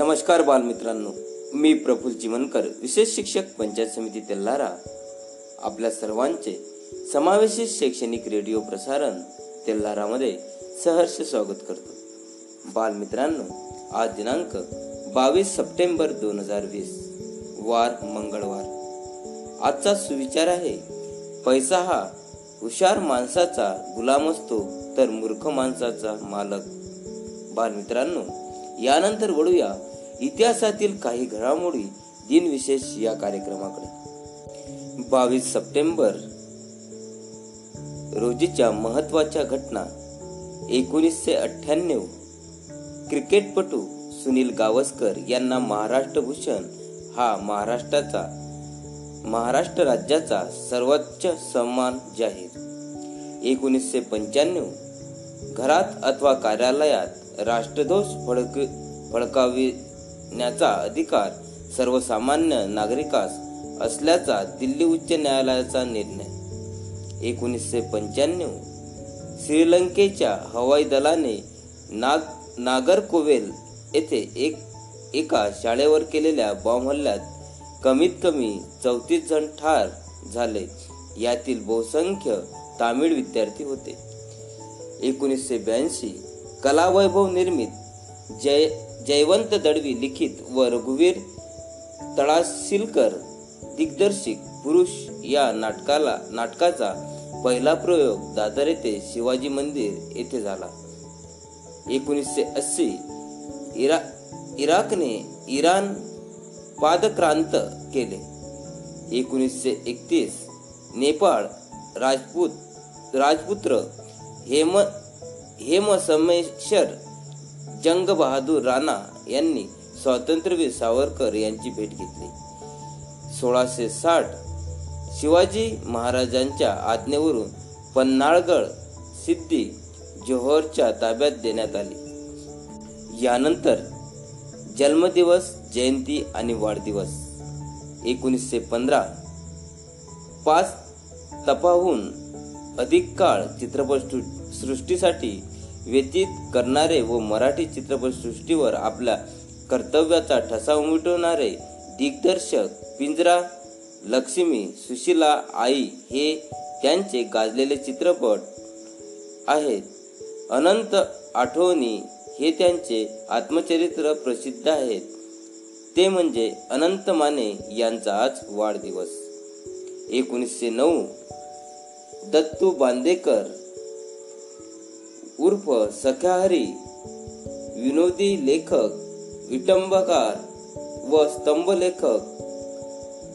नमस्कार बालमित्रांनो मी प्रफुल चिमनकर विशेष शिक्षक पंचायत समिती तेल्हारा. आपल्या सर्वांचे समावेशित शैक्षणिक रेडिओ प्रसारण तेल्हारामध्ये सहर्ष स्वागत करतो. बालमित्रांनो आज दिनांक बावीस सप्टेंबर दोन हजार वीस वार मंगळवार. आजचा सुविचार आहे पैसा हा हुशार माणसाचा गुलाम असतो तर मूर्ख माणसाचा मालक. बालमित्रांनो यानंतर वळूया इतिहासातील काही घडामोडी दिनविशेष या कार्यक्रमाकडे. बावीस सप्टेंबर रोजीच्या महत्त्वाच्या घटना. एकोणीसशे अठ्ठ्याण्णव क्रिकेटपटू सुनील गावस्कर यांना महाराष्ट्र भूषण हा महाराष्ट्राचा महाराष्ट्र राज्याचा सर्वोच्च सन्मान जाहीर. एकोणीसशे पंच्याण्णव घरात अथवा कार्यालयात राष्ट्रध्वज फडक करण्याचा अधिकार सर्वसामान्य नागरिकास असल्याचा दिल्ली उच्च न्यायालयाचा निर्णय. एकोणीसशे पंच्याण्णव श्रीलंकेच्या हवाई दलाने नाग नागरकोवेल येथे एक एका शाळेवर केलेल्या बॉम्ब हल्ल्यात कमीत कमी चौतीस जण ठार झाले. यातील बहुसंख्य तामिळ विद्यार्थी होते. एकोणीसशे ब्याऐंशी कलावैभव निर्मित जय जयवंत दळवी लिखित व रघुवीर तळासिलकर दिग्दर्शित पुरुष या नाटकाला नाटकाचा पहिला प्रयोग दादर येथे शिवाजी मंदिर येथे झाला. एकोणीसशे अस्सी इरा इराकने इराण पादक्रांत केले. एकोणीसशे एकतीस नेपाळ राजपूत राजपुत्र हेम हेमसमेश्वर जंग बहादूर राणा यांनी स्वातंत्र्यवीर सावरकर यांची भेट घेतली. सोळाशे साठ शिवाजी महाराजांच्या आज्ञेवरून पन्हाळगड सिद्धी जोहरच्या ताब्यात देण्यात आली. यानंतर जन्मदिवस जयंती आणि वाढदिवस. एकोणीसशे पंधरा पाच तपाहून अधिक काळ चित्रपट सृष्टीसाठी व्यतीत करणारे व मराठी चित्रपटसृष्टीवर आपल्या कर्तव्याचा ठसा उमटवणारे दिग्दर्शक पिंजरा लक्ष्मी सुशीला आई हे त्यांचे गाजलेले चित्रपट आहेत. अनंत आठवणी हे त्यांचे आत्मचरित्र प्रसिद्ध आहेत. ते म्हणजे अनंत माने यांचा आज वाढदिवस. एकोणीसशे नऊ दत्तू बांदेकर उर्फ सख्याहरी विनोदी लेखक विटंबकार व स्तंभलेखक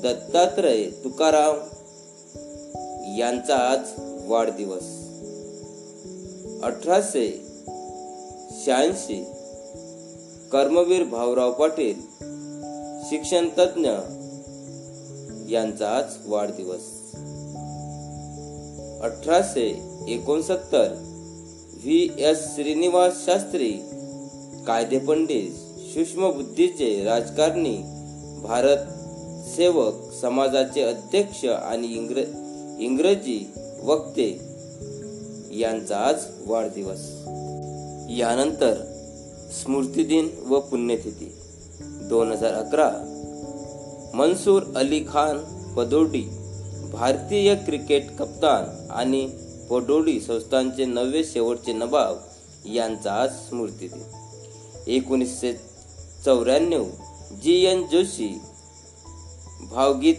दत्तात्रय तुकाराम यांचा आज वाढदिवस. अठराशे शहाऐंशी कर्मवीर भाऊराव पाटील शिक्षण तज्ञ यांचा आज वाढदिवस. अठराशे एकोणसत्तर व्ही. एस. श्रीनिवास शास्त्री कायदे पंडित सूक्ष्म बुद्धीचे राजकारणी भारत सेवक समाजाचे अध्यक्ष आणि इंग्र इंग्रजी वक्ते यांचा आज वाढदिवस. यानंतर स्मृतिदिन व पुण्यतिथी. दोन हजार अकरा मनसूर अली खान पदोडी भारतीय क्रिकेट कप्तान आणि पडोडी संस्थांचे नवे शेवटचे नबाब यांचा आज स्मृतिदिन एकोणीसशे चौऱ्याण्णव जी. एन. जोशी भावगीत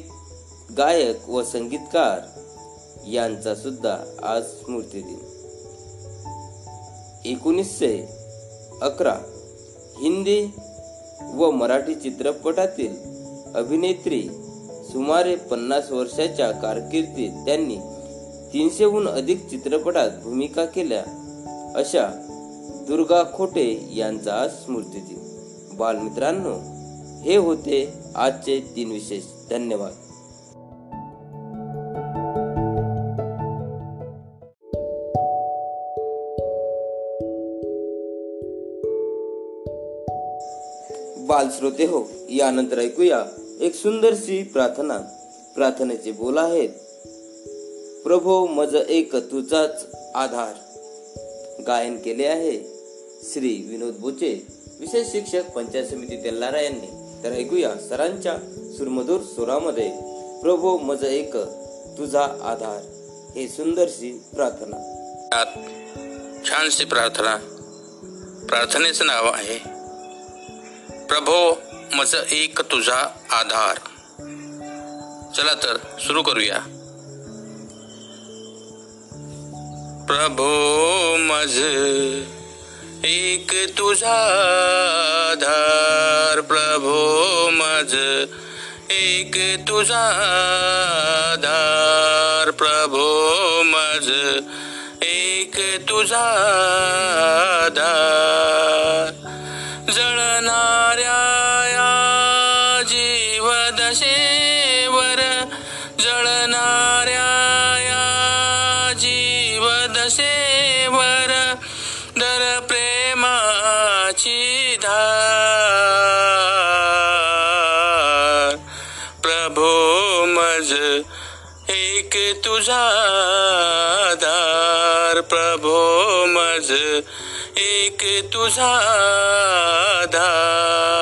गायक व संगीतकार यांचा सुद्धा आज स्मृतिदिन एकोणीसशे अकरा हिंदी व मराठी चित्रपटातील अभिनेत्री सुमारे पन्नास वर्षाच्या कारकिर्दीत त्यांनी तीनशेहून अधिक चित्रपटात भूमिका केल्या अशा दुर्गा खोटे यांचा स्मृतिदिन. बालमित्रांनो हे होते आजचे तीन विशेष. धन्यवाद. बाल श्रोते हो यानंतर ऐकूया एक सुंदरशी प्रार्थना. प्रार्थनेचे बोल आहेत प्रभो मज एक तुझाच आधार. गायन केले आहे श्री विनोद बोचे विशेष शिक्षक पंचायत समिती तेल्लारा यांनी. तर ऐकूया सरांच्या सुरमधूर सुरामध्ये प्रभो मज एक तुझा आधार. हे सुंदरशी प्रार्थना. छानशी प्रार्थना. प्रार्थनेचं नाव आहे प्रभो मज एक तुझा आधार. चला तर सुरू करूया. प्रभो मज एक तुझा आधार प्रभो मज एक तुझा आधार प्रभो मज एक तुझा आधार. जळणाऱ्या या जीवदशेवर जळणाऱ्या या दशेवर दर प्रेमाची धार. प्रभो मज एक तुझा आधार प्रभो मज एक तुझा आधार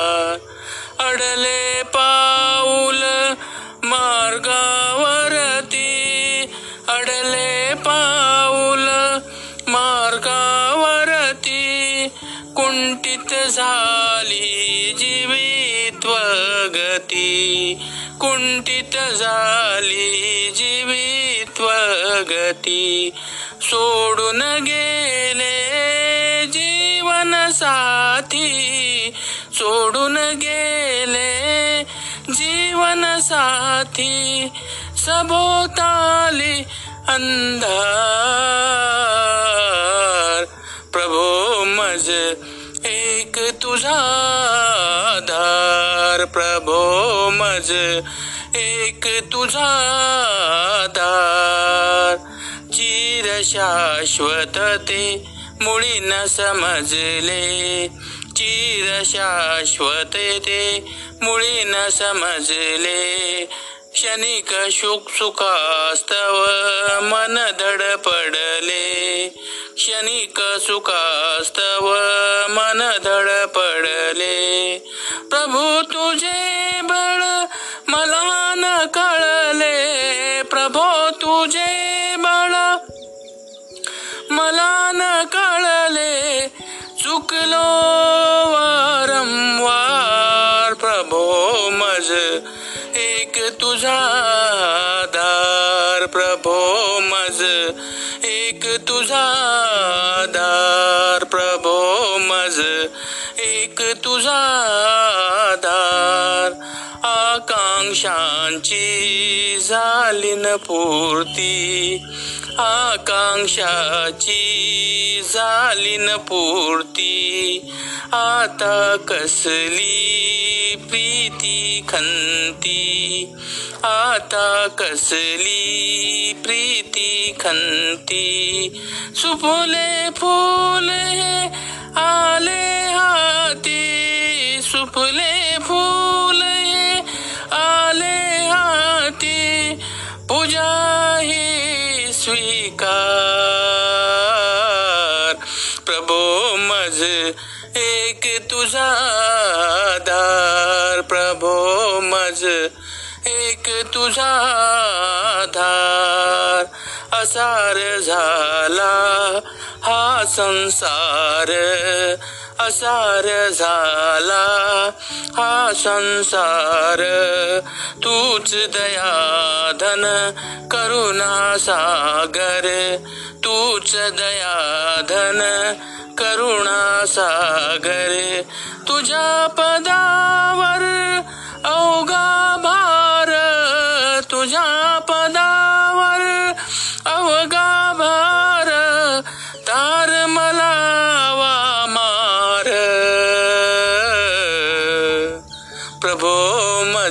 गती कुंठित झाली जीवित्व गती सोडून गेले जीवन साथी. सोडून गेले जीवन साथी. सभोवताली अंधार. प्रभो मज एक तुझा प्रभो मज एक तुझा चिर शाश्वत ते मुळी न समजले. चिर शाश्वत ते मुळी न समजले. क्षणिक सुख सुखास्तव मन धडपडले क्षणिक सुखास्तव मन धडपडले. प्रभू तुझे बळ एक तुझा आधार आकांक्षांची झाली न पूर्ती. आकांक्षाची झाली न पूर्ती. आता कसली प्रीती खंती. आता कसली प्रीती खंती. सुफुले फुले आले हाती. सुफुले फुले आले हाती पूजा ही स्वीकार। प्रभो मज एक तुझा आधार प्रभो मज एक तुझा आधार असार झाला हा संसार। असार झाला हा संसार. तूच दयाधन करुणा सागर. तूच दयाधन करुणा सागर. तुझ्या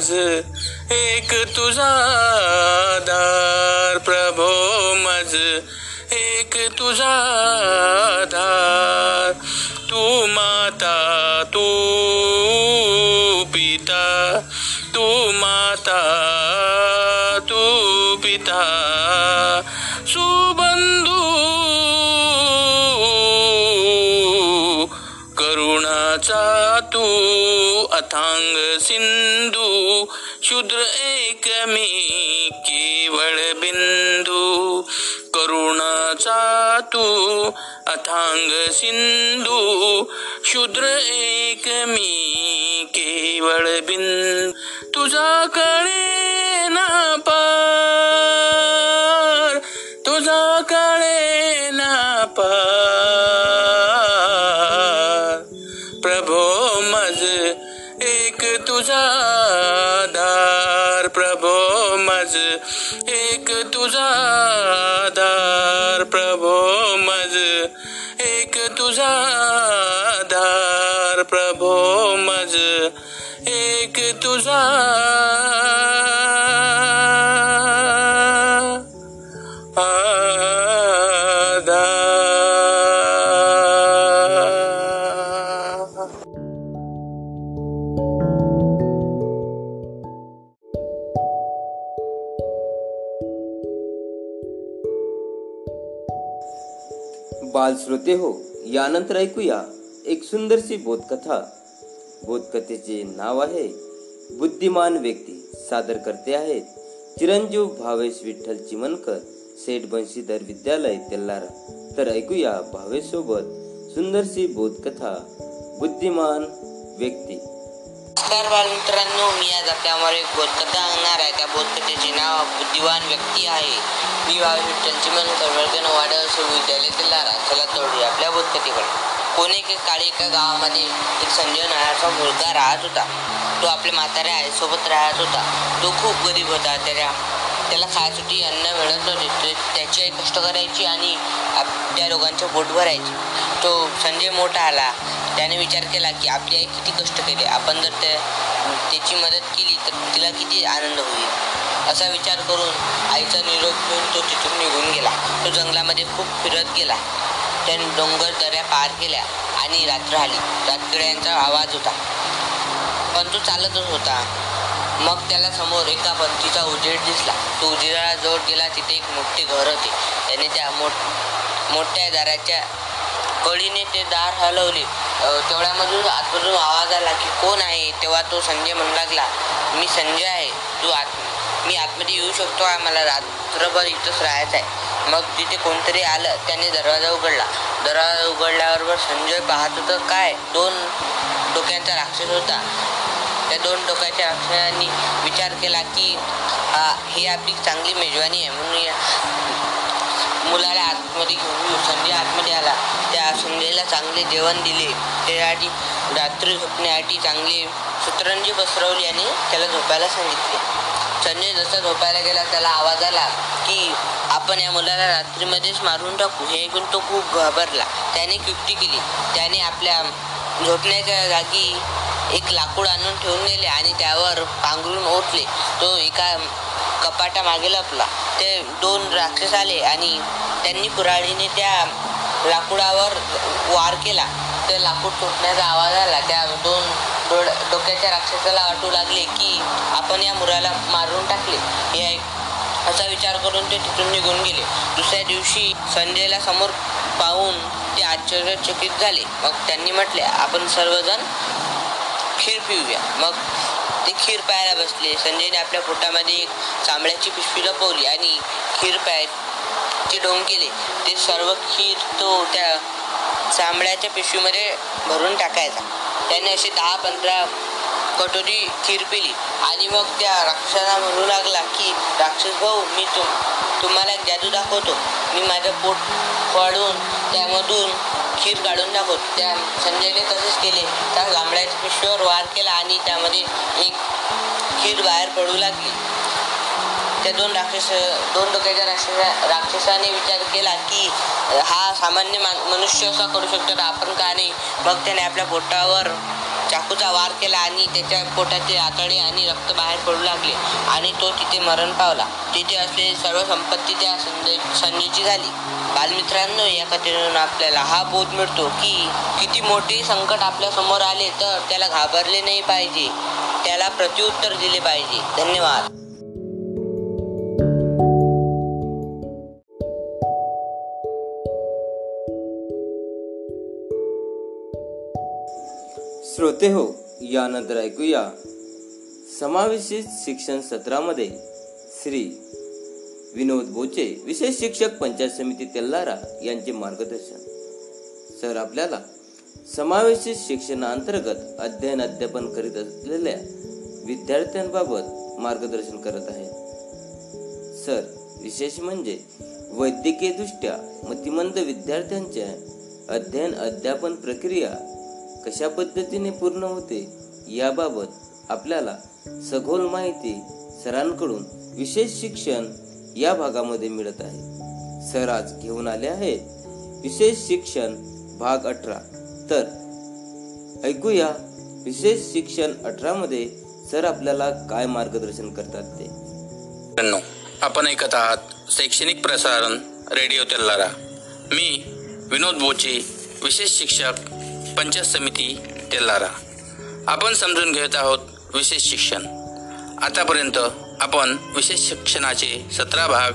मज एक तुझा आधार प्रभो मज एक तुझा आधार तू माता तू पिता तू माता तू पिता सुबंधू करुणाचा तू अथांग सिंधू शूद्र एक मी केवळ बिंदू. करुणाचा तू अथांग सिंधू शूद्र एक मी केवळ बिंदू. तुझा कळे ना पार तुझा कळे ना पार. तुझा दार प्रभो मज एक तुझा दार प्रभो मज एक तुझा दार प्रभो मज एक तुझा बाल श्रोते हो यानंतर ऐकूया एक सुंदरशी बोधकथा. बोधकथेचे नाव आहे बुद्धिमान व्यक्ती सादर करते आहेत चिरंजीव भावेश विठ्ठल चिमनकर सेठ बंशीधर विद्यालय तेल्लारा तर ऐकूया भावेश सोबत सुंदरशी बोधकथा बुद्धिमान व्यक्ती. नमस्कार बालमित्रांनो. मी आज आपल्यावर एक बोधकथा आणणार आहे. त्या बोधकथेचे नाव बुद्धिवान व्यक्ती आहे. मी भावी विठ्ठल चिमनकर वर्गण वाडा विद्यालय लारा चला तोडूया आपल्या बोधकथेकडे. कोणी एक काळी एका गावामध्ये एक संजय नावाचा मुलगा राहत होता. तो आपल्या म्हाताऱ्या आईसोबत राहत होता. तो खूप गरीब होता. त्याच्या त्याला खायसाठी अन्न मिळत नव्हते. ते- त्याची आई कष्ट करायची आणि आप- त्या लोकांचं पोट भरायची. तो संजय मोठा आला त्याने विचार केला की आपली आई किती कष्ट केले. आपण जर त्या त्याची मदत केली तर तिला किती आनंद होईल? असा विचार करून आईचा निरोप घेऊन तो तिथून निघून गेला. तो जंगलामध्ये खूप फिरत गेला. त्याने डोंगर दऱ्या पार केल्या आणि रात्र आली. रातकिड्यांचा आवाज होता. पण तो चालतच होता. मग त्याला समोर एका पंथीचा उजेड दिसला. तो उजेडाजवळ गेला. तिथे एक मोठे घर होते. त्याने त्या मोठ मोठ्या दाराच्या कळीने ते दार हलवले. तेवढ्यामधून आतमधून आवाज आला की कोण आहे तेव्हा तो संजय म्हणू लागला मी संजय आहे तू आत मी आतमध्ये येऊ शकतो आहे मला रात्रभर इथंच राहायचं आहे. मग तिथे कोणतरी आलं त्याने दरवाजा उघडला. दरवाजा उघडल्याबरोबर संजय पाहत होतं काय? दोन डोक्यांचा राक्षस होता. त्या दोन डोक्याच्या राक्षसांनी विचार केला की ही आपली चांगली मेजवानी आहे. म्हणून या मुलाला आतमध्ये घेऊन संजय आतमध्ये आला. त्या संजयला चांगले जेवण दिले. त्यासाठी रात्री झोपण्यासाठी चांगली सुतरंजी पसरवली आणि त्याला झोपायला सांगितले. संजय जसा झोपायला गेला त्याला आवाज आला की आपण या मुलाला रात्रीमध्येच मारून टाकू. हे ऐकून तो खूप घाबरला. त्याने एक युक्ती केली. त्याने आपल्या झोपण्याच्या जागी एक लाकूड आणून ठेवून गेले आणि त्यावर पांघरून ओतले. तो एका कपाटा मागे लपला. ते दोन राक्षस आले आणि त्यांनी कुऱ्हाडीने त्या लाकूडावर वार केला. ते लाकूड तुटण्याचा आवाज आला. त्या दोन डोळ डोक्याच्या राक्षसाला वाटू लागले की आपण या मुराला मारून टाकले. हे असा विचार करून ते तिथून निघून गेले. दुसऱ्या दिवशी संजयला समोर पाहून ते आश्चर्यचकित झाले. मग त्यांनी म्हटले आपण सर्वजण खीर पिऊया. मग ते खीर प्यायला बसले. संजयने आपल्या पोटामध्ये एक चांबड्याची पिशवी लपवली आणि खीर प्यायचे डोंग केले. ते सर्व खीर तो त्या चांबड्याच्या पिशवीमध्ये भरून टाकायचा. त्याने असे दहा पंधरा कटोरी खीर पिली. आणि मग त्या राक्षसाला म्हणू लागला की राक्षस भाऊ मी तुम तुम्हाला जादू दाखवतो. मी माझं पोट फाडून त्यामधून खीर काढून दाखवतो त्या संजयने तसेच केले. त्या जांभळ्याच्या पिशवीवर वार केला आणि त्यामध्ये एक खीर बाहेर पडू लागली. त्या दोन राक्षस दोन डोक्याच्या राक्षसा राक्षसाने विचार केला की हा सामान्य मा- मनुष्य असा करू शकतो आपण का नाही? मग त्याने आपल्या पोटावर चाकूचा वार केला आणि त्याच्या पोटाचे आतडे आणि रक्त बाहेर पडू लागले. आणि तो तिथे मरण पावला. तिथे असलेली सर्व संपत्ती त्या संजय संजयची झाली. बालमित्रांनो या कथेतून आपल्याला हा बोध मिळतो की किती मोठे संकट आपल्यासमोर आले तर त्याला घाबरले नाही पाहिजे. त्याला प्रत्युत्तर दिले पाहिजे. धन्यवाद. श्रोते हो यानंतर ऐकूया. समावेशित शिक्षण सत्रामध्ये श्री विनोद बोचे विशेष शिक्षक पंचायत समिती तेल्लारा यांचे मार्गदर्शन. सर आपल्याला समावेशित शिक्षणाअंतर्गत अध्ययन अध्यापन करीत असलेल्या विद्यार्थ्यांबाबत मार्गदर्शन करत आहे. सर विशेष म्हणजे वैद्यकीयदृष्ट्या मतिमंद विद्यार्थ्यांच्या अध्ययन अध्यापन प्रक्रिया कशा पद्धतीने पूर्ण होते याबाबत आपल्याला सखोल माहिती सरांकडून विशेष शिक्षण या भागामध्ये मिळत आहे. सर आज घेऊन आले आहेत. विशेष शिक्षण भाग अठरा. तर ऐकूया विशेष शिक्षण अठरा मध्ये सर आपल्याला काय मार्गदर्शन करतात ते. आपण ऐकत आहात शैक्षणिक प्रसारण रेडिओ तेल्लारा मी विनोद बोचे विशेष शिक्षक पंचायत समिती तेलारा आपण समजून घेत आहोत विशेष शिक्षण. आतापर्यंत आपण विशेष शिक्षणाचे सतरा भाग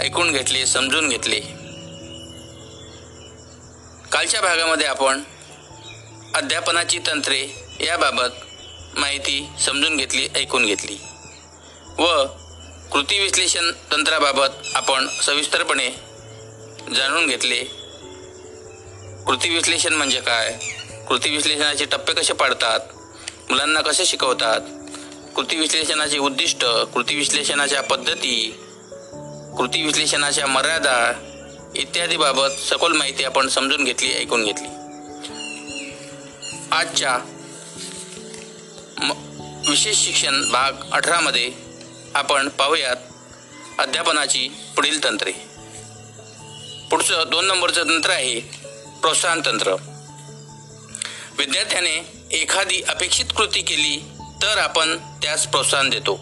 ऐकून घेतले समजून घेतले. कालच्या भागामध्ये आपण अध्यापनाची तंत्रे याबाबत माहिती समजून घेतली ऐकून घेतली. व कृती विश्लेषण तंत्राबाबत आपण सविस्तरपणे जाणून घेतले. कृती विश्लेषण म्हणजे काय? कृती विश्लेषणाचे टप्पे कसे पाडतात? मुलांना कसे शिकवतात? कृती विश्लेषणाचे उद्दिष्ट कृती विश्लेषणाच्या पद्धती कृती विश्लेषणाच्या मर्यादा इत्यादी बाबत सखोल माहिती आपण समजून घेतली ऐकून घेतली. आजच्या म- विशेष शिक्षण भाग अठरामध्ये आपण पाहूयात अध्यापनाची पुढील तंत्रे. पुढचं दोन नंबरचं तंत्र आहे प्रोत्साहन तंत्र. विद्यार्थ्याने एखादी अपेक्षित कृती केली तर आपण त्यास प्रोत्साहन देतो.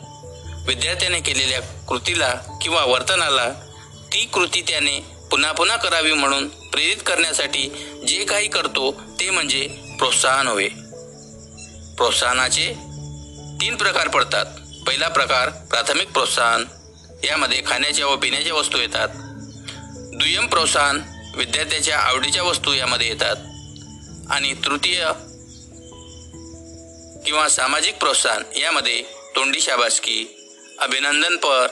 विद्यार्थ्याने केलेल्या कृतीला किंवा वर्तनाला ती कृती त्याने पुन्हा पुन्हा करावी म्हणून प्रेरित करण्यासाठी जे काही करतो ते म्हणजे प्रोत्साहन होय. प्रोत्साहनाचे तीन प्रकार पडतात. पहिला प्रकार प्राथमिक प्रोत्साहन. यामध्ये खाण्याच्या व पिण्याच्या वस्तू येतात. दुय्यम प्रोत्साहन विद्यार्थ्याच्या आवडीच्या वस्तू यामध्ये येतात. आणि तृतीय किंवा सामाजिक प्रोत्साहन यामध्ये तोंडी शाबासकी अभिनंदनपर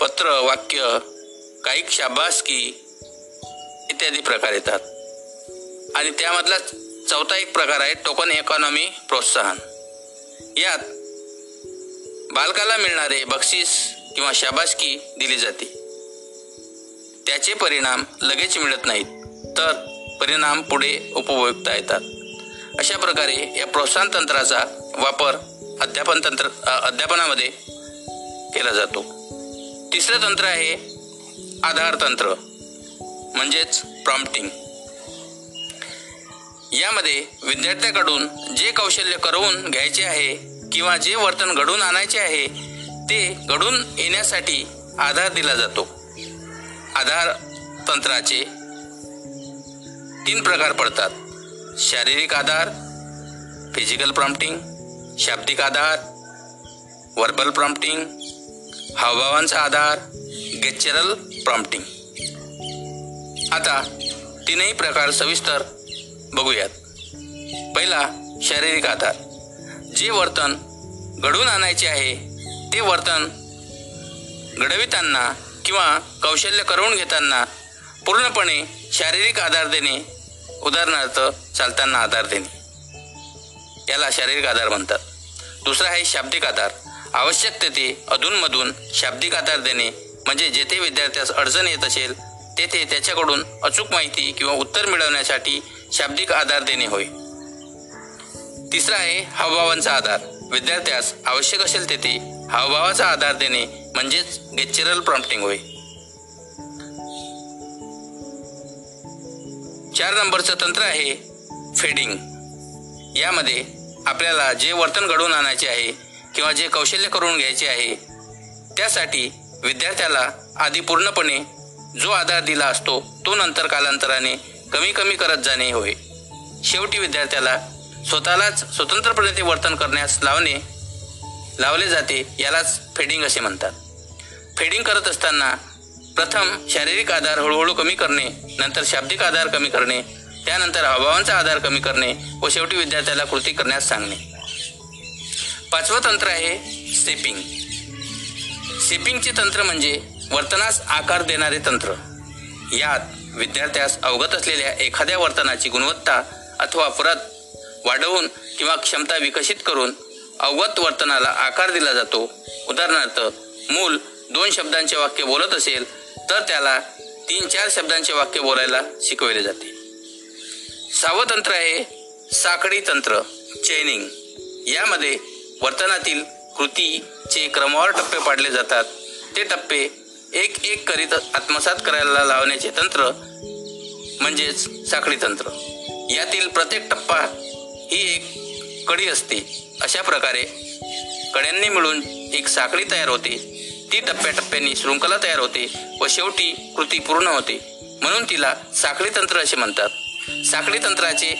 पत्र वाक्य कायिक शाबासकी इत्यादी प्रकार येतात. आणि त्यामधला चौथा एक प्रकार आहे टोकन इकॉनॉमी प्रोत्साहन. यात बालकाला मिळणारे बक्षीस किंवा शाबासकी दिली जाते. त्याचे परिणाम लगेच मिळत नाहीत तर परिणाम पुढे उपभोगता येतात. अशा प्रकारे या प्रोत्साहन तंत्राचा वापर अध्यापन तंत्र अध्यापनामध्ये केला जातो. तिसरं तंत्र आहे आधार तंत्र म्हणजेच प्रॉम्प्टिंग यामध्ये विद्यार्थ्याकडून जे कौशल्य करवून घ्यायचे आहे किंवा जे वर्तन घडून आणायचे आहे ते घडून येण्यासाठी आधार दिला जातो. आधार तंत्राचे तीन प्रकार पडतात. शारीरिक आधार फिजिकल प्रॉम्प्टिंग शाब्दिक आधार वर्बल प्रॉम्प्टिंग हावभावांचा आधार गेचरल प्रॉम्प्टिंग आता तीनही प्रकार सविस्तर बघूयात. पहिला शारीरिक आधार. जे वर्तन घडवून आणायचे आहे ते वर्तन घडविताना किंवा कौशल्य करवून घेताना पूर्णपणे शारीरिक आधार देणे उदाहरणार्थ चालताना आधार देणे. याला शारीरिक आधार म्हणतात. दुसरा आहे शाब्दिक आधार. आवश्यक तेथे अधूनमधून शाब्दिक आधार देणे म्हणजे जेथे विद्यार्थ्यास अडचण येत असेल तेथे त्याच्याकडून अचूक माहिती किंवा उत्तर मिळवण्यासाठी शाब्दिक आधार देणे होय. तिसरा आहे हावभावांचा आधार. विद्यार्थ्यास आवश्यक असेल तेथे हावभावाचा आधार देणे म्हणजेच गेचरल प्रॉम्प्टिंग होय. चार नंबरचं तंत्र आहे फेडिंग यामध्ये आपल्याला जे वर्तन घडवून आणायचे आहे किंवा जे कौशल्य करून घ्यायचे आहे त्यासाठी विद्यार्थ्याला आधी पूर्णपणे जो आधार दिला असतो तो नंतर कालांतराने कमी कमी करत जाणे होय. शेवटी विद्यार्थ्याला स्वतःलाच स्वतंत्रपणे ते वर्तन करण्यास लावणे लावले जाते यालाच फेडिंग असे म्हणतात. फेडिंग करत असताना प्रथम शारीरिक आधार हळूहळू कमी करणे नंतर शाब्दिक आधार कमी करणे त्यानंतर हावभावांचा आधार कमी करणे व शेवटी विद्यार्थ्याला कृती करण्यास सांगणे. पाचवं तंत्र आहे सेपिंग सेपिंगचे तंत्र म्हणजे वर्तनास आकार देणारे तंत्र. यात विद्यार्थ्यास अवगत असलेल्या एखाद्या वर्तनाची गुणवत्ता अथवा परत वाढवून किंवा क्षमता विकसित करून अवगत वर्तनाला आकार दिला जातो. उदाहरणार्थ मूल दोन शब्दांचे वाक्य बोलत असेल तर त्याला तीन चार शब्दांचे वाक्य बोलायला शिकवले जाते. सहावं तंत्र आहे साखळी तंत्र चेनिंग यामध्ये वर्तनातील कृतीचे क्रमवार टप्पे पाडले जातात. ते टप्पे एक एक करीत आत्मसात करायला लावण्याचे तंत्र म्हणजेच साखळी तंत्र. यातील प्रत्येक टप्पा ही एक कडी असते. अशा प्रकारे कड्यांनी मिळून एक साखळी तयार होते. ती टप्प्याटप्प्याने शृंखला तयार होते व शेवटी कृती पूर्ण होते. म्हणून तिला साखळी तंत्र असे म्हणतात. साखळी तंत्राचे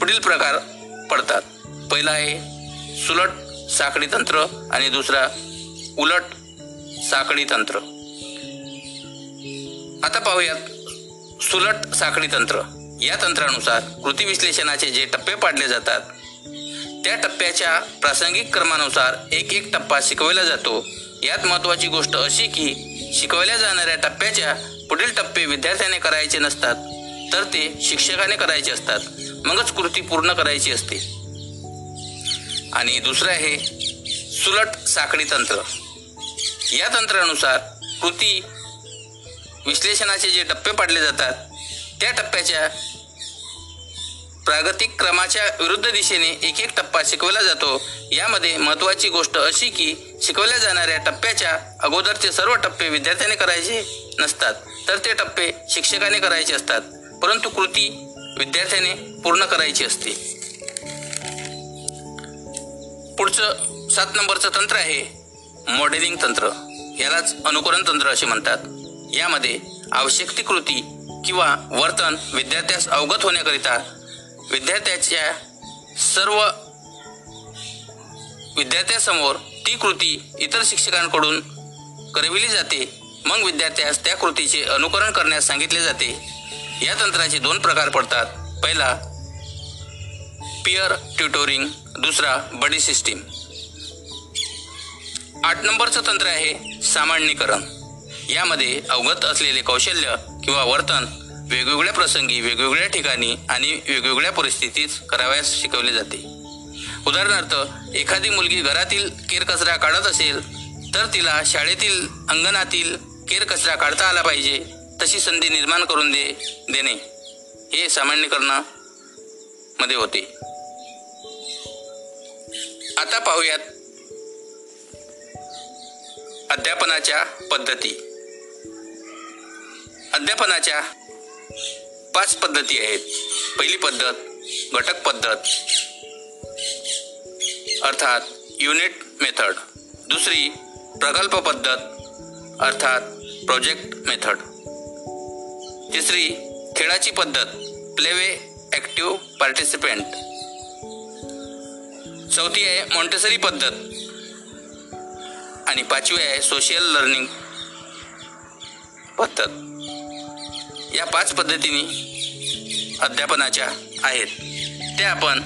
पुढील प्रकार पडतात. पहिला आहे सुलट साखळी तंत्र आणि दुसरा उलट साखळी तंत्र. आता पाहूयात सुलट साखळी तंत्र. या तंत्रानुसार कृती विश्लेषणाचे जे टप्पे पाडले जातात त्या टप्प्याच्या प्रासंगिक क्रमानुसार एक एक टप्पा शिकवला जातो. यात महत्त्वाची गोष्ट अशी की शिकवल्या जाणाऱ्या टप्प्याच्या पुढील टप्पे विद्यार्थ्याने करायचे नसतात तर ते शिक्षकाने करायचे असतात. मगच कृती पूर्ण करायची असते. आणि दुसरं आहे सुलट साखळी तंत्र. या तंत्रानुसार कृती विश्लेषणाचे जे टप्पे पाडले जातात त्या टप्प्याच्या प्रागतिक क्रमाच्या विरुद्ध दिशेने एक एक टप्पा शिकवला जातो. यामध्ये महत्वाची गोष्ट अशी की शिकवल्या जाणाऱ्या टप्प्याच्या अगोदरचे सर्व टप्पे विद्यार्थ्याने करायचे नसतात तर ते टप्पे शिक्षकाने करायचे असतात परंतु कृती विद्यार्थ्याने पूर्ण करायची असते. पुढचं सात नंबरचं तंत्र आहे मॉडेलिंग तंत्र. यालाच अनुकरण तंत्र असे म्हणतात. यामध्ये आवश्यक ती कृती किंवा वर्तन विद्यार्थ्यास अवगत होण्याकरिता विद्यार्थ्याच्या सर्व विद्यार्थ्यासमोर ती कृती इतर शिक्षकांकडून करविली जाते. मग विद्यार्थ्यास त्या कृतीचे अनुकरण करण्यास सांगितले जाते. या तंत्राचे दोन प्रकार पडतात. पहिला पियर ट्युटोरिंग दुसरा बडी सिस्टीम आठ नंबरचं तंत्र आहे सामान्यीकरण. यामध्ये अवगत असलेले कौशल्य किंवा वर्तन वेगवेगळ्या प्रसंगी वेगवेगळ्या ठिकाणी आणि वेगवेगळ्या परिस्थितीत करावयास शिकवले जाते. उदाहरणार्थ एखादी मुलगी घरातील केरकचरा काढत असेल तर तिला शाळेतील अंगणातील केरकचरा काढता आला पाहिजे तशी संधी निर्माण करून दे देणे. हे सामान्यकरणामध्ये होते. आता पाहूयात अध्यापनाच्या पद्धती. अध्यापनाच्या पाच पद्धती आहेत. पहिली पद्धत घटक पद्धत अर्थात युनिट मेथड दुसरी प्रकल्प पद्धत अर्थात प्रोजेक्ट मेथड तिसरी खेळाची पद्धत प्लेवे ॲक्टिव्ह पार्टिसिपेंट चौथी आहे मॉन्टेसरी पद्धत. आणि पाचवी आहे सोशियल लर्निंग पद्धत. या पाच पद्धतीने अध्यापनाच्या आहेत. त्या आपण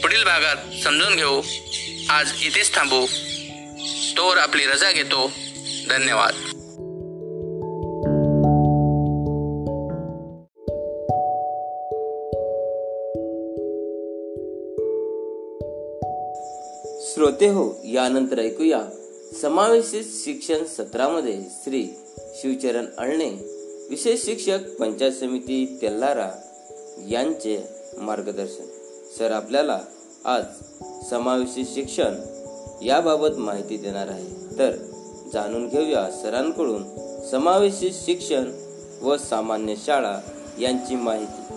पुढील भागात समजून घेऊ. आज इथेच थांबू. तोवर आपली रजा घेतो. धन्यवाद. श्रोते हो यानंतर ऐकूया समावेशित शिक्षण सत्रामध्ये श्री शिवचरण अळणे विशेष शिक्षक पंचायत समिती तेल्लारा यांचे मार्गदर्शन. सर आपल्याला आज समावेशित शिक्षण याबाबत माहिती देणार आहे. तर जाणून घेऊया सरांकडून समावेशित शिक्षण व सामान्य शाळा यांची माहिती.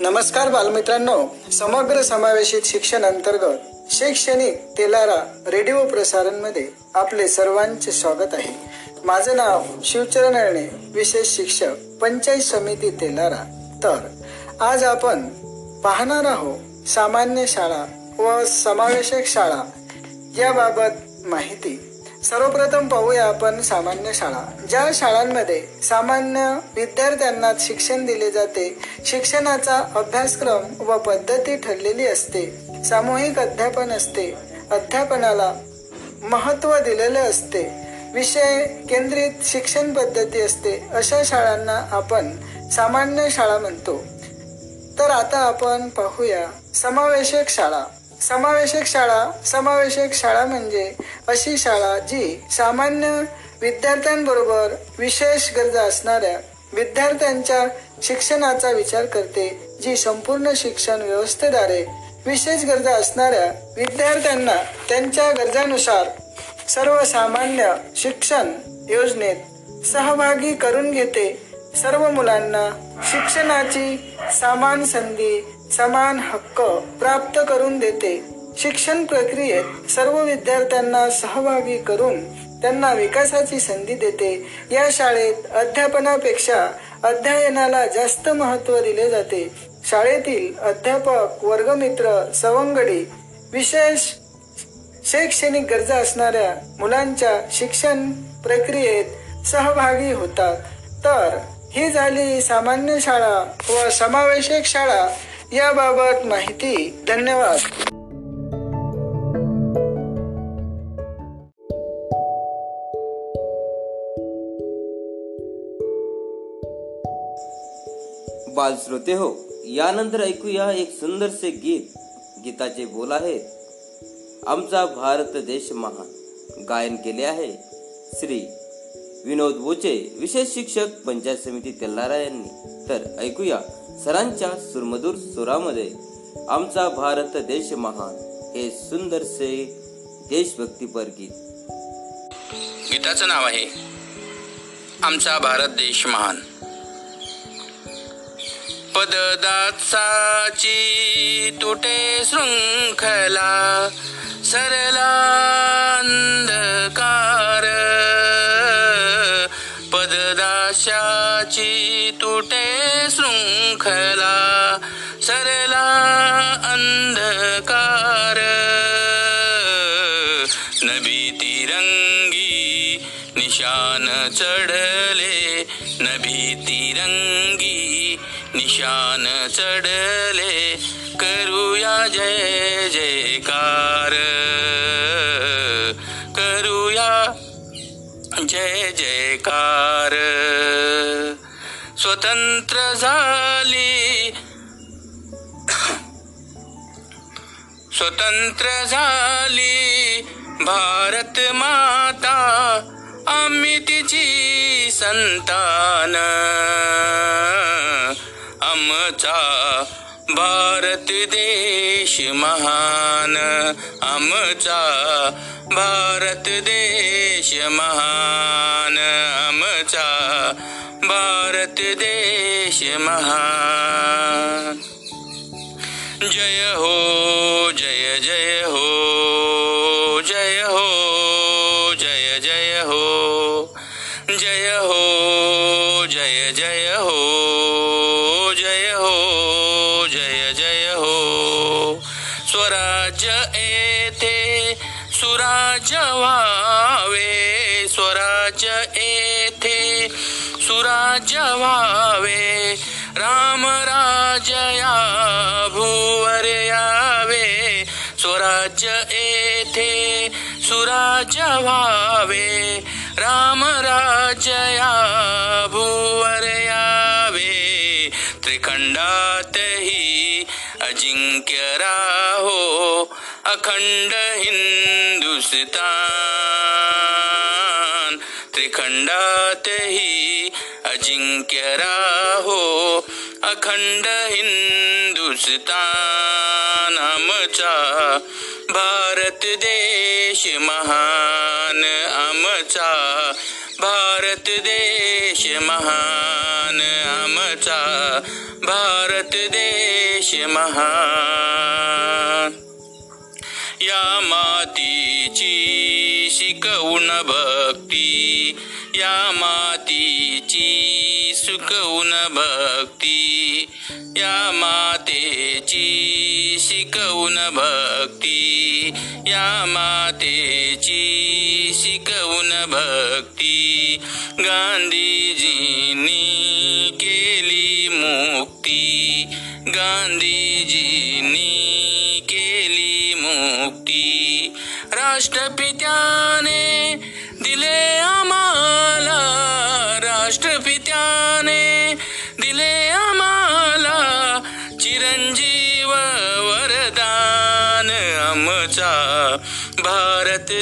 नमस्कार बालमित्रांनो. समग्र समावेशित शिक्षण अंतर्गत शैक्षणिक तेलारा रेडिओ प्रसारणमध्ये आपले सर्वांचे स्वागत आहे. माझं नाव शिवचरण अळणे विशेष शिक्षक पंचायत समिती तेलारा. तर आज आपण पाहणार आहोत सामान्य शाळा व समावेशक शाळा याबाबत माहिती. सर्वप्रथम पाहूया आपण सामान्य शाळा ज्या शाळांमध्ये सामान्य विद्यार्थ्यांना शिक्षण दिले जाते. शिक्षणाचा अभ्यासक्रम व पद्धती ठरलेली असते. सामूहिक अध्यापन असते. अध्यापनाला महत्त्व दिलेले असते. विषय केंद्रित शिक्षण पद्धती असते अशा शाळांना आपण सामान्य शाळा म्हणतो. तर आता आपण पाहूया समावेशक शाळा. समावेशक शाळा समावेशक शाळा म्हणजे अशी शाळा जी सामान्य विद्यार्थ्यांबरोबर विशेष गरजा असणाऱ्या विद्यार्थ्यांच्या शिक्षणाचा विचार करते जी संपूर्ण शिक्षण व्यवस्थेद्वारे विशेष गरजा असणाऱ्या विद्यार्थ्यांना त्यांच्या गरजानुसार सर्वसामान्य शिक्षण योजनेत सहभागी करून घेते. सर्व मुलांना शिक्षणाची समान संधी समान हक्क प्राप्त करून देते. शिक्षण प्रक्रियेत सर्व विद्यार्थ्यांना सहभागी करून त्यांना विकासाची संधी देते. या शाळेत अध्यापनापेक्षा अध्ययनाला जास्त महत्त्व दिले जाते. शाळेतील अध्यापक वर्गमित्र सवंगडी विशेष शैक्षणिक गरजा असणाऱ्या मुलांच्या शिक्षण प्रक्रियेत सहभागी होतात. तर ही झाली सामान्य शाळा व समावेशक शाळा याबाबत माहिती. धन्यवाद. बाल श्रोते हो यानंतर ऐकूया एक सुंदरसे गीत. गीताचे बोल आहेत आमचा भारत देश महान. गायन केले आहे श्री विनोद बोचे विशेष शिक्षक पंचायत समिती तेल्लारा यांनी. तर ऐकूया सरांच्या सुरमधूर सुरामध्ये. आमचा भारत देश महान हे सुंदरसे देशभक्तीपर गीत. गीताचं नाव आहे आमचा भारत देश महान. पददासाची तुटे शृंखला सरला अंधकार पददाशाची तुटे शृंखला. सरला अंधकार नबी तिरंगी निशान चढले. नबी तिरंगी निशान चढले. करूया जय जयकार। करूया जय जयकार। स्वतंत्र झाली। स्वतंत्र झाली भारत माता आम्ही तिची संतान। आमचा भारत देश महान आमचा भारत देश महान आमचा भारत देश महान. जय हो जय जय हो जय हो जय जय हो. जय हो जय जय हो सुराज्य व्हावे राम राजया भुवर यावे स्वराज्य येथे सुराज्य व्हावे राम राजया भुवर यावे त्रिखंडातही अजिंक्य राहो अखंड हिंदुस्तान त्रिखंडातही अजिंक्य राहो अखंड हिंदुस्तान आमचा भारत देश महान आमचा भारत देश महान आमचा भारत देश महान. या मातीची शिकवून भक्ती या मातीची सुकवून भक्ती या मातेची शिकवून भक्ती या मातेची शिकवून भक्ती. गांधीजींनी केली मुक्ती गांधीजींनी केली मुक्ती. राष्ट्रपित्याने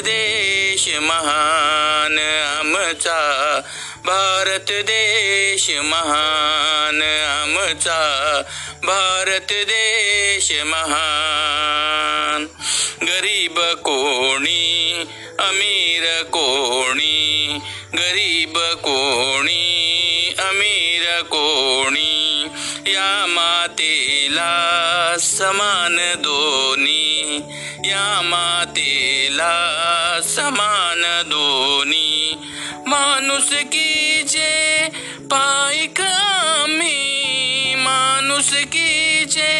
देश महान आमचा भारत देश महान आमचा भारत देश महान. गरीब कोणी अमीर कोणी गरीब कोणी अमीर कोणी या मातेला समान दोनी या मातेला समान दोन्ही माणुसकीचे पाईक आम्ही माणुसकीचे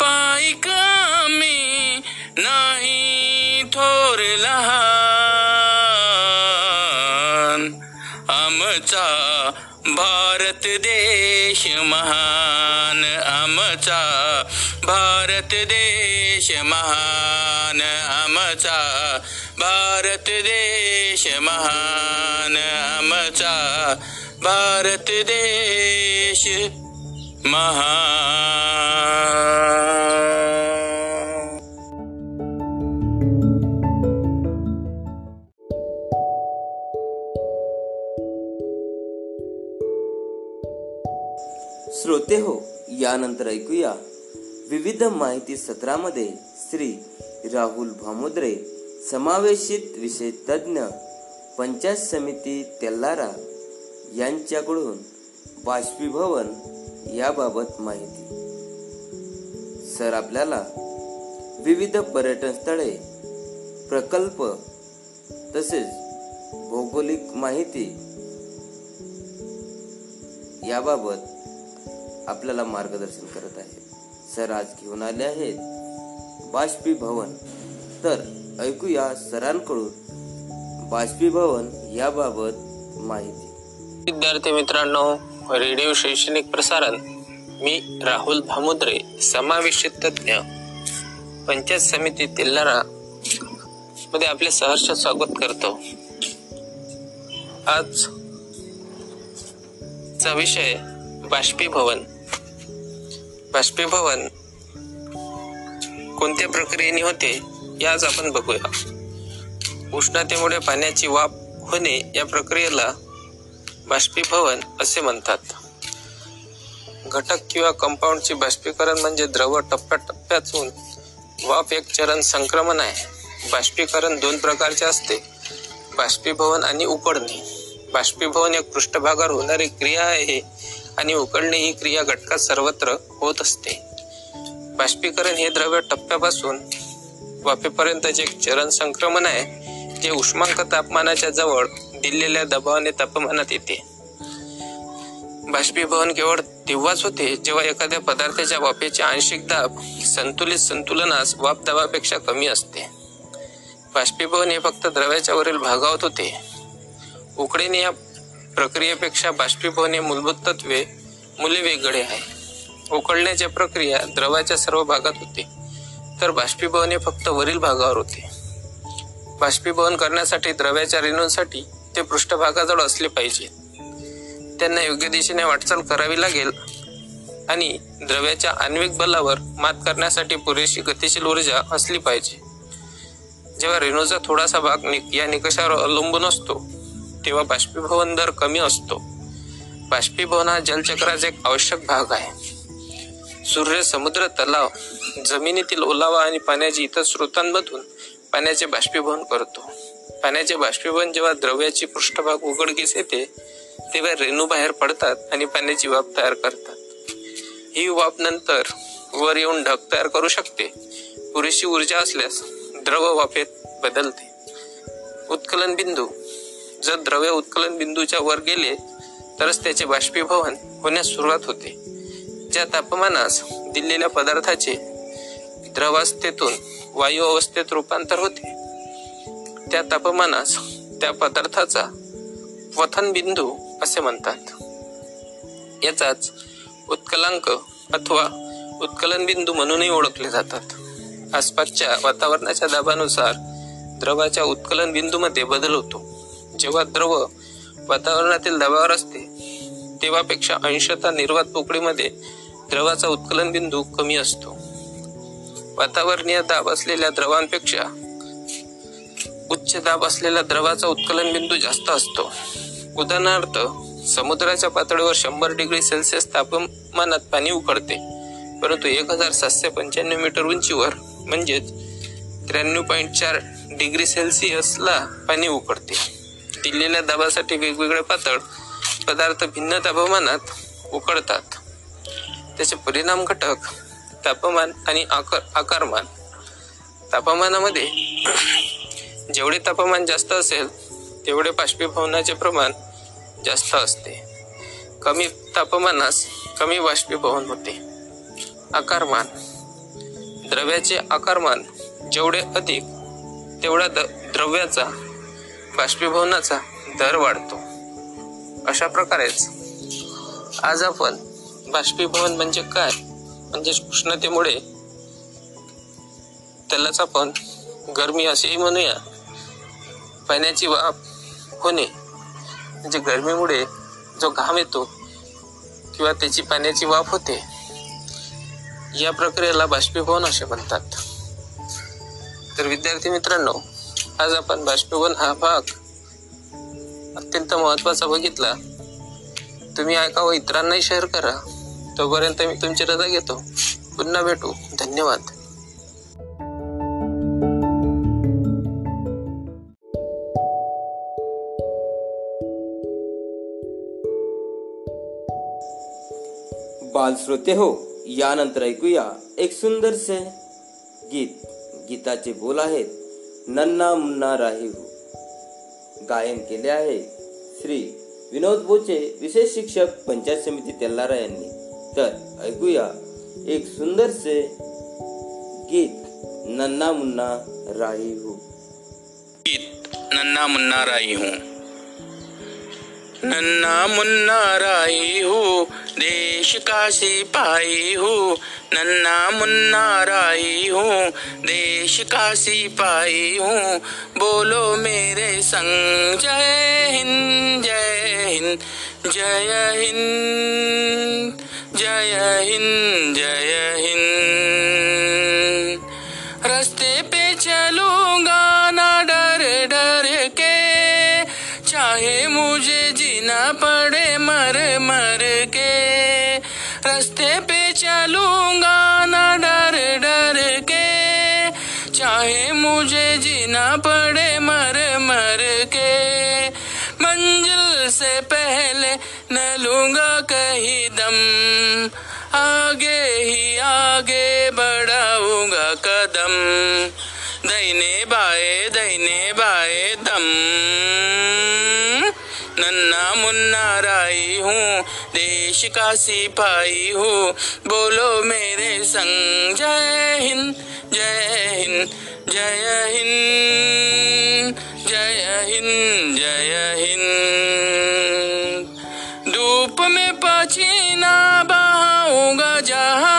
पाय आम्ही नाही थोर लहान भारत देश महान आमचा भारत देश महान आमचा भारत देश महान आमचा भारत देश महान। यानंतर ऐकूया विविध माहिती सत्रामध्ये श्री राहुल भामुद्रे समावेशित विषय तज्ज्ञ पंचायत समिती तेल्लारा यांच्याकडून बाष्पीभवन याबाबत माहिती. सर आपल्याला विविध पर्यटन स्थळे प्रकल्प तसेच भौगोलिक माहिती याबाबत आपल्याला मार्गदर्शन करत आहेत सर आज घेऊन आले आहेत. बाष्पीभवन. तर ऐकूया सरांकडून बाष्पीभवन याबाबत माहिती. विद्यार्थी मित्रांनो रेडिओ शैक्षणिक प्रसारण. मी राहुल भामुद्रे समावेशित तज्ञ पंचायत समिती तेल्लारा मध्ये आपले सहर्ष स्वागत करतो. आजचा विषय बाष्पीभवन. बाष्पीभवन. कोणत्या प्रक्रियेने होते याच आपण बघूया. उष्णतेमुळे पाण्याची वाफ होणे या प्रक्रियेला बाष्पीभवन असे म्हणतात. घटक किंवा कंपाऊंडचे बाष्पीकरण म्हणजे द्रव टप्प्याटप्प्यातून वाफ एक चरण संक्रमण आहे. बाष्पीकरण दोन प्रकारचे असते बाष्पीभवन आणि उकडणे. बाष्पीभवन एक पृष्ठभागावर होणारी क्रिया आहे आणि उकळणे ही क्रिया घटकात सर्वत्र होत असते. बाष्पीकरण हे द्रव्य टप्प्यापासून वाफेपर्यंतचे चरण संक्रमण आहे जे उष्मांक तापमानाच्या जवळ दिलेल्या दबावाने तापमानात येते. बाष्पीभवन केवळ तेव्हाच होते जेव्हा एखाद्या पदार्थाच्या वाफेचे आंशिक दाब संतुलित संतुलनास वाफ दाबापेक्षा कमी असते. बाष्पीभवन हे फक्त द्रव्याच्या वरील भागावत होते. उकळीने या प्रक्रियेपेक्षा बाष्पीभवन हे मूलभूत तत्वे मुले वेगळे आहे. उकळण्याच्या प्रक्रिया द्रवाच्या सर्व भागात होते. तर बाष्पीभवन हे फक्त वरील भागावर होते. बाष्पीभवन करण्यासाठी द्रव्याच्या रेणूंसाठी ते पृष्ठभागाजवळ असले पाहिजे. त्यांना योग्य दिशेने वाटचाल करावी लागेल आणि द्रव्याच्या आण्विक बलावर मात करण्यासाठी पुरेशी गतिशील ऊर्जा असली पाहिजे. जेव्हा रेणूचा थोडासा भाग नि- या निकषावर अवलंबून असतो तेव्हा बाष्पीभवन दर कमी असतो. बाष्पीभवन हा जलचक्राचा एक आवश्यक भाग आहे. सूर्य समुद्र तलाव जमिनीतील ओलावा आणि पाण्याची इतर स्रोतांमधून पाण्याचे बाष्पीभवन करतो. पाण्याचे बाष्पीभवन जेव्हा द्रव्याची पृष्ठभाग उघडकीस येते तेव्हा रेणू बाहेर पडतात आणि पाण्याची वाफ तयार करतात. ही वाफ नंतर वर येऊन ढग तयार करू शकते. पुरेशी ऊर्जा असल्यास द्रव वाफेत बदलते. उत्कलन बिंदू. जर द्रव्य उत्कलन बिंदूच्या वर गेले तरच त्याचे बाष्पीभवन होण्यास सुरुवात होते. ज्या तापमानास दिलेल्या पदार्थाचे द्रवावस्थेतून वायू अवस्थेत रूपांतर होते त्या तापमानास त्या पदार्थाचा वथन बिंदू असे म्हणतात. याचाच उत्कलांक अथवा उत्कलन बिंदू म्हणूनही ओळखले जातात. आसपासच्या वातावरणाच्या दाबानुसार द्रवाच्या उत्कलन बिंदूमध्ये बदल होतो. जेव्हा द्रव वातावरणातील दाबावर असते तेव्हापेक्षा अंशतः निर्वात पोकळीमध्ये द्रवाचा उत्कलन बिंदू कमी असतो. वातावरणीय दाब असलेल्या द्रवांपेक्षा उच्च दाब असलेल्या द्रवाचा उत्कलन बिंदू जास्त असतो. उदाहरणार्थ समुद्राच्या पातळीवर शंभर डिग्री सेल्सिअस तापमानात पाणी उकळते परंतु एक हजार सातशे पंच्याण्णव मीटर उंचीवर म्हणजेच त्र्याण्णव पॉईंट चार डिग्री सेल्सिअसला पाणी उकळते दिलेल्या दाबासाठी वेगवेगळे पातळ पदार्थ भिन्न तापमानात उकळतात. त्याचे परिणाम घटक तापमान आणि आकार आकारमान. तापमानामध्ये जेवढे तापमान जास्त असेल तेवढे बाष्पीभवनाचे प्रमाण जास्त असते. कमी तापमानास कमी बाष्पीभवन होते. आकारमान. द्रव्याचे आकारमान जेवढे अधिक तेवढा द द्रव्याचा बाष्पीभवनाचा दर वाढतो. अशा प्रकारेच आज आपण बाष्पीभवन म्हणजे काय? म्हणजे उष्णतेमुळे त्यालाच आपण गरमी असेही म्हणूया. पाण्याची वाफ होणे म्हणजे गरमीमुळे जो घाम येतो किंवा त्याची पाण्याची वाफ होते या प्रक्रियेला बाष्पीभवन असे म्हणतात. तर विद्यार्थी मित्रांनो आज आपण बाष्पीभवन हा भाग अत्यंत महत्त्वाचा बघितला. तुम्ही ऐका व इतरांनाही शेअर करा. तोपर्यंत मी तुमची रजा घेतो. पुन्हा भेटू. धन्यवाद. बालश्रोते हो यानंतर ऐकूया एक सुंदरसे गीत. गीताचे बोल आहेत. नन्ना मुन्ना राहीव हो. गायन केले आहे श्री विनोद बोचे विशेष शिक्षक पंचायत समिती तेल्लारा यांनी. तर ऐकूया एक सुंदरसे गीत नन्ना मुन्ना राहीव हो. गीत नन्ना मुन्ना राई हूँ. हो. नन्ना मुन्ना राई हूँ देश का सिपाही हूँ। नन्ना मुन्ना राई हूँ देश का सिपाही हूँ। बोलो मेरे संग जय हिंद जय हिंद जय हिंद जय हिंद जय हिंद। चाहे मुझे जीना पड़े मर मर के। मंजिल से पहले न लूंगा कहीं दम। आगे ही आगे बढ़ाऊंगा कदम। दैने बाए दैने बाए दम। नन्ना मुन्ना राई हूँ देश का सिपाही हूँ। बोलो मेरे संग जय हिंद जय हिंद जय हिंद जय हिंद जय हिंद। धूप में पसीना बहाऊंगा जहाँ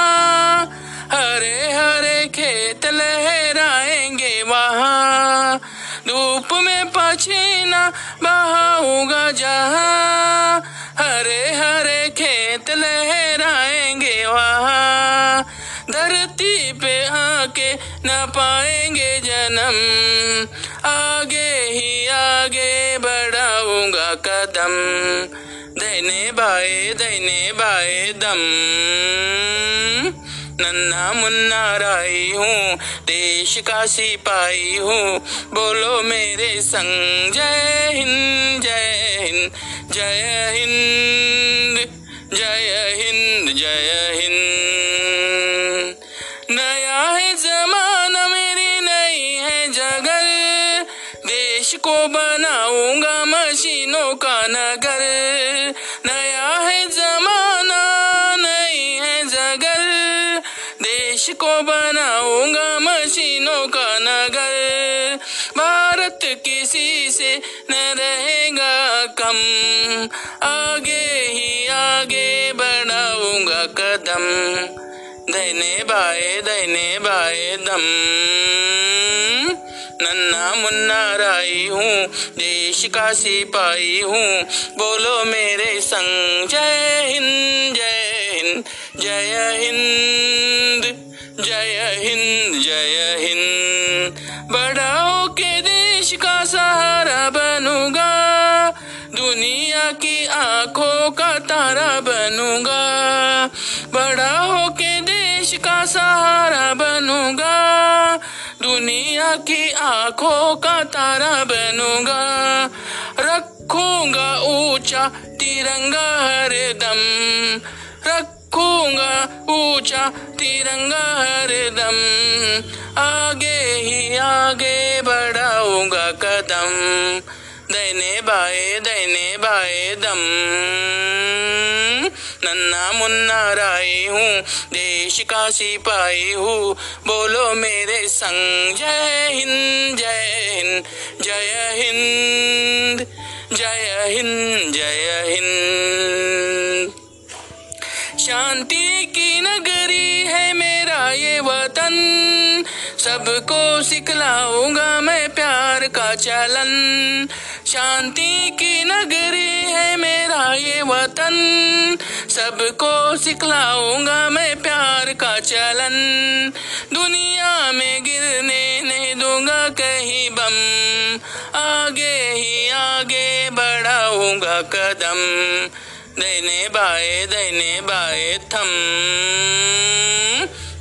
पसीना बहाऊँगा जहाँ। हरे हरे खेत लहराएँगे वहाँ। धरती पे आके न पाएँगे जन्म। आगे ही आगे बढ़ाऊँगा कदम। दैने बाए दैने बाए दम। नन्ना मुन्ना राई हूँ, देश का सिपाही हूँ। बोलो मेरे संग, जय हिंद जय हिंद जय हिंद जय हिंद जय हिंद। नया है जमाना, मेरी नई है जगह देश को बनाऊँगा मशीनों का नगर। नया किसी से न रहेगा कम। आगे ही आगे बढ़ाऊँगा कदम। दहने बाए दहने बाए दम। नन्ना मुन्ना राई हूँ, देश का सिपाही हूँ। बोलो मेरे संग, जय हिंद जय हिंद जय हिंद जय हिंद जय हिंद। बढ़ाओ के देश का सहारा बनूँगा। दुनिया की आँखों का तारा बनूँगा। बड़ा होके देश का सहारा बनूँगा। दुनिया की आँखों का तारा बनूँगा। रखूँगा ऊँचा तिरंगा हर दम खूंगा ऊंचा तिरंगा हरदम आगे ही आगे बढ़ाऊंगा कदम। दैने बाए दैने बाए दम। नन्ना मुन्ना राय हूँ देश का सिपाही हूँ। बोलो मेरे संग जय हिंद जय हिंद जय हिंद जय हिंद जय हिंद। शांति की नगरी है मेरा ये वतन। सबको सिखलाऊँगा मैं प्यार का चलन। शांति की नगरी है मेरा ये वतन। सबको सिखलाऊँगा मैं प्यार का चलन। दुनिया में गिरने नहीं दूँगा कहीं बम। आगे ही आगे बढ़ाऊँगा कदम। दैने बाए दैने बाए थम।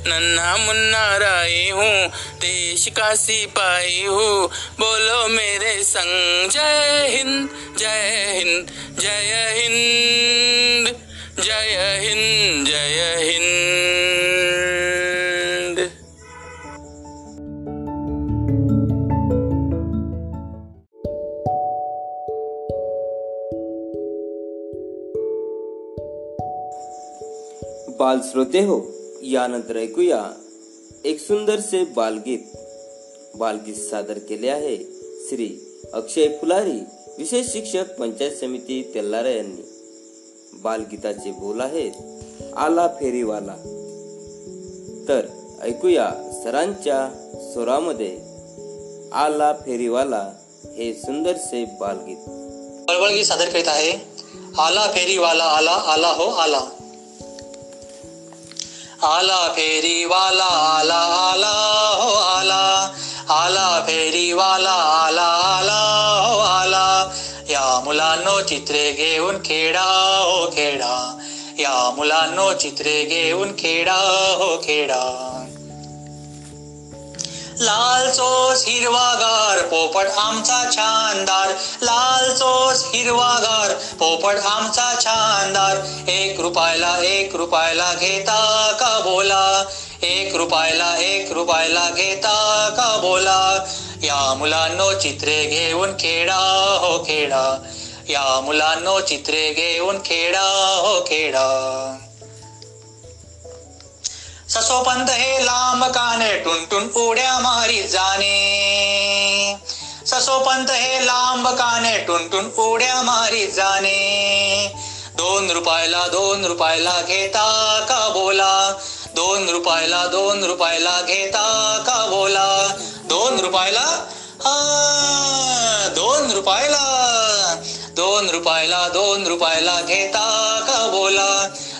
नन्हा मुन्ना राय हूँ देश का सिपाही हूँ। बोलो मेरे संग जय हिंद जय हिंद जय हिंद। बाल श्रोते हो यानंतर ऐकूया एक सुंदरसे बालगीत बालगीत सादर केले आहे श्री अक्षय फुलारी विशेष शिक्षक पंचायत समिती तेल्लारा यांनी. बालगीताचे बोल आहेत आला फेरीवाला. तर ऐकूया सरांच्या स्वरामध्ये आला फेरीवाला हे सुंदरसे बालगीत बळबळगी सादर करीत आहे. आला फेरीवाला आला आला हो आला. आला फेरीवाला आला आला हो आला. आला फेरीवाला आला आला हो आला. या मुलांनो चित्रे घेऊन खेडा हो खेडा या मुलांनो चित्रे घेऊन खेडा हो खेडा लाल चोस हिरवागार पोपट आमचा छानदार. लाल चोस हिरवागार पोपट आमचा छानदार. एक रुपयाला एक रुपयाला घेता का बोला? एक रुपयाला एक रुपयाला घेता का बोला? या मुलांनो चित्रे घेऊन खेडा हो खेडा या मुलांनो चित्रे घेऊन खेडा हो खेडा ससोपंत हे लांब काने टुनटुन उड्या मारी जाणे. ससोपंत हे लांब काने टुनटुन उड्या मारी जाणे. दोन रुपयाला दोन रुपयाला घेता का बोला? दोन रुपयाला दोन रुपयाला घेता का बोला? दोन रुपयाला हा दोन रुपयाला. दोन रुपयाला दोन रुपयाला घेता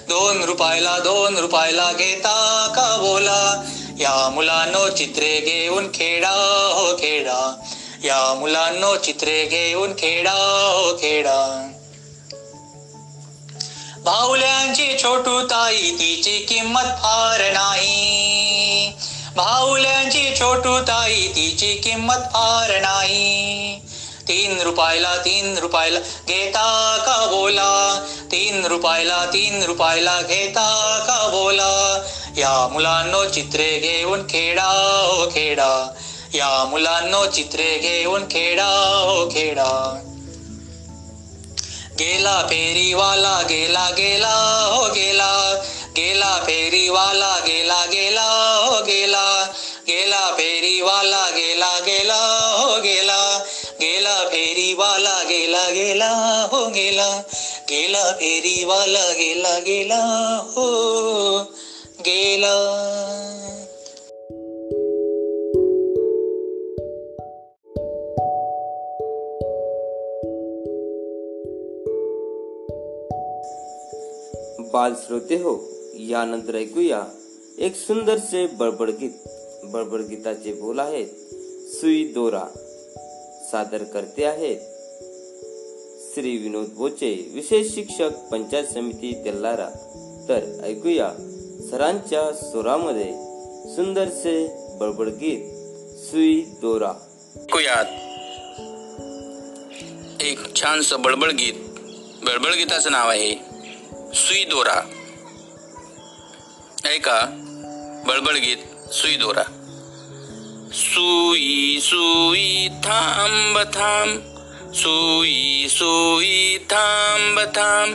दोन रुपयाला दोन रुपयाला घेता का बोला? या मुलांनो चित्रे घेऊन खेडा हो खेडा या मुलांनो चित्रे घेऊन खेडा हो खेडा भाऊल्यांची छोटू ताई तिची किंमत फार नाही. भाऊल्यांची छोटू ताई तिची किंमत फार नाही. तीन रुपयाला तीन रुपयाला घेता का बोला? तीन रुपयाला तीन रुपयाला घेता का बोला? या मुलांनो चित्रे घेऊन खेडा हो खेडा. या मुलांनो चित्रे घेऊन खेडा हो खेडा. गेला फेरीवाला गेला गेला हो गेला. गेला फेरीवाला गेला गेला हो गेला. गेला फेरीवाला गेला गेला हो गेला. फेरीवाला गेला गेला हो गेला. गेला फेरीवाला गेला गेला हो गेला. बाल श्रोते हो यानंतर ऐकूया एक सुंदरसे बडबड गीत. बडबड गीताचे बोल आहेत सुई दोरा. सादर करते आहेत. श्री विनोद बोचे विशेष शिक्षक पंचायत समिती तेल्लारा तर ऐकूया सरांच्या स्वरामध्ये सुंदरसे बडबड गीत सुई दोरा. ऐकूयात. एक छानस बडबड गीत. बडबड गीताचं नाव आहे सुई दोरा. ऐका बडबड गीत सुई दोरा. सुई सुई थांब थांब. सुई सुई थांब थांब.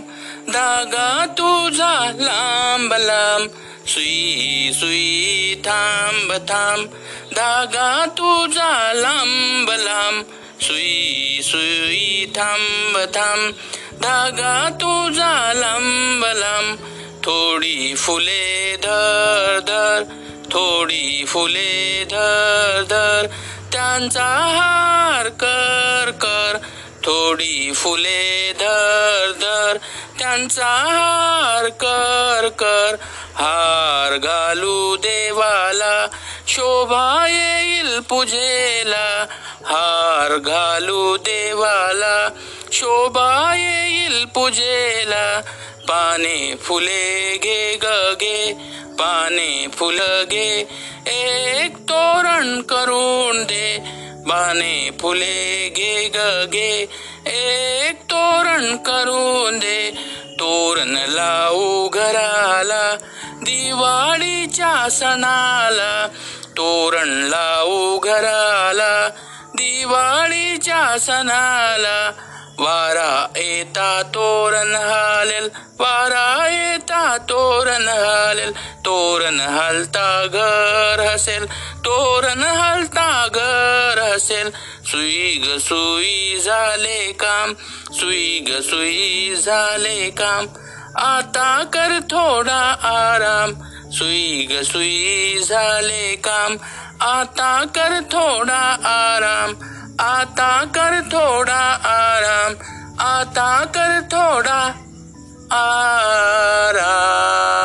धागा तुझा लांब लांब. सुई सुई थांब थांब. धागा तुझा लांब लांब. सुई सुई थांब थांब. धागा तुझा लांब लांब. थोडी फुले धर धर. थोडी फुले धर धर त्यांचा हार कर कर. थोडी फुले धर धर त्यांचा हार कर कर. हार घालू देवाला शोभा येईल पूजेला. हार घालू देवाला शोभा येईल पूजेला. पाने फुले गे गे पाने फुल गे एक तोरण करून दे. बाने फुले गे गे एक तोरण करून दे. तोरण लावू घराला दिवाळीच्या सणाला. तोरण लावू घराला दिवाळीच्या सणाला. वारा येता तोरण हालेल वारा येता तोरण हालेल तोरण हलता घर हसेल तोरण हलता घर हसेल. सुई ग सुई झाले काम सुई ग सुई झाले काम आता कर थोडा आराम. सुई ग सुई झाले काम आता कर थोडा आराम. आता कर थोडा आराम आता कर थोडा आराम.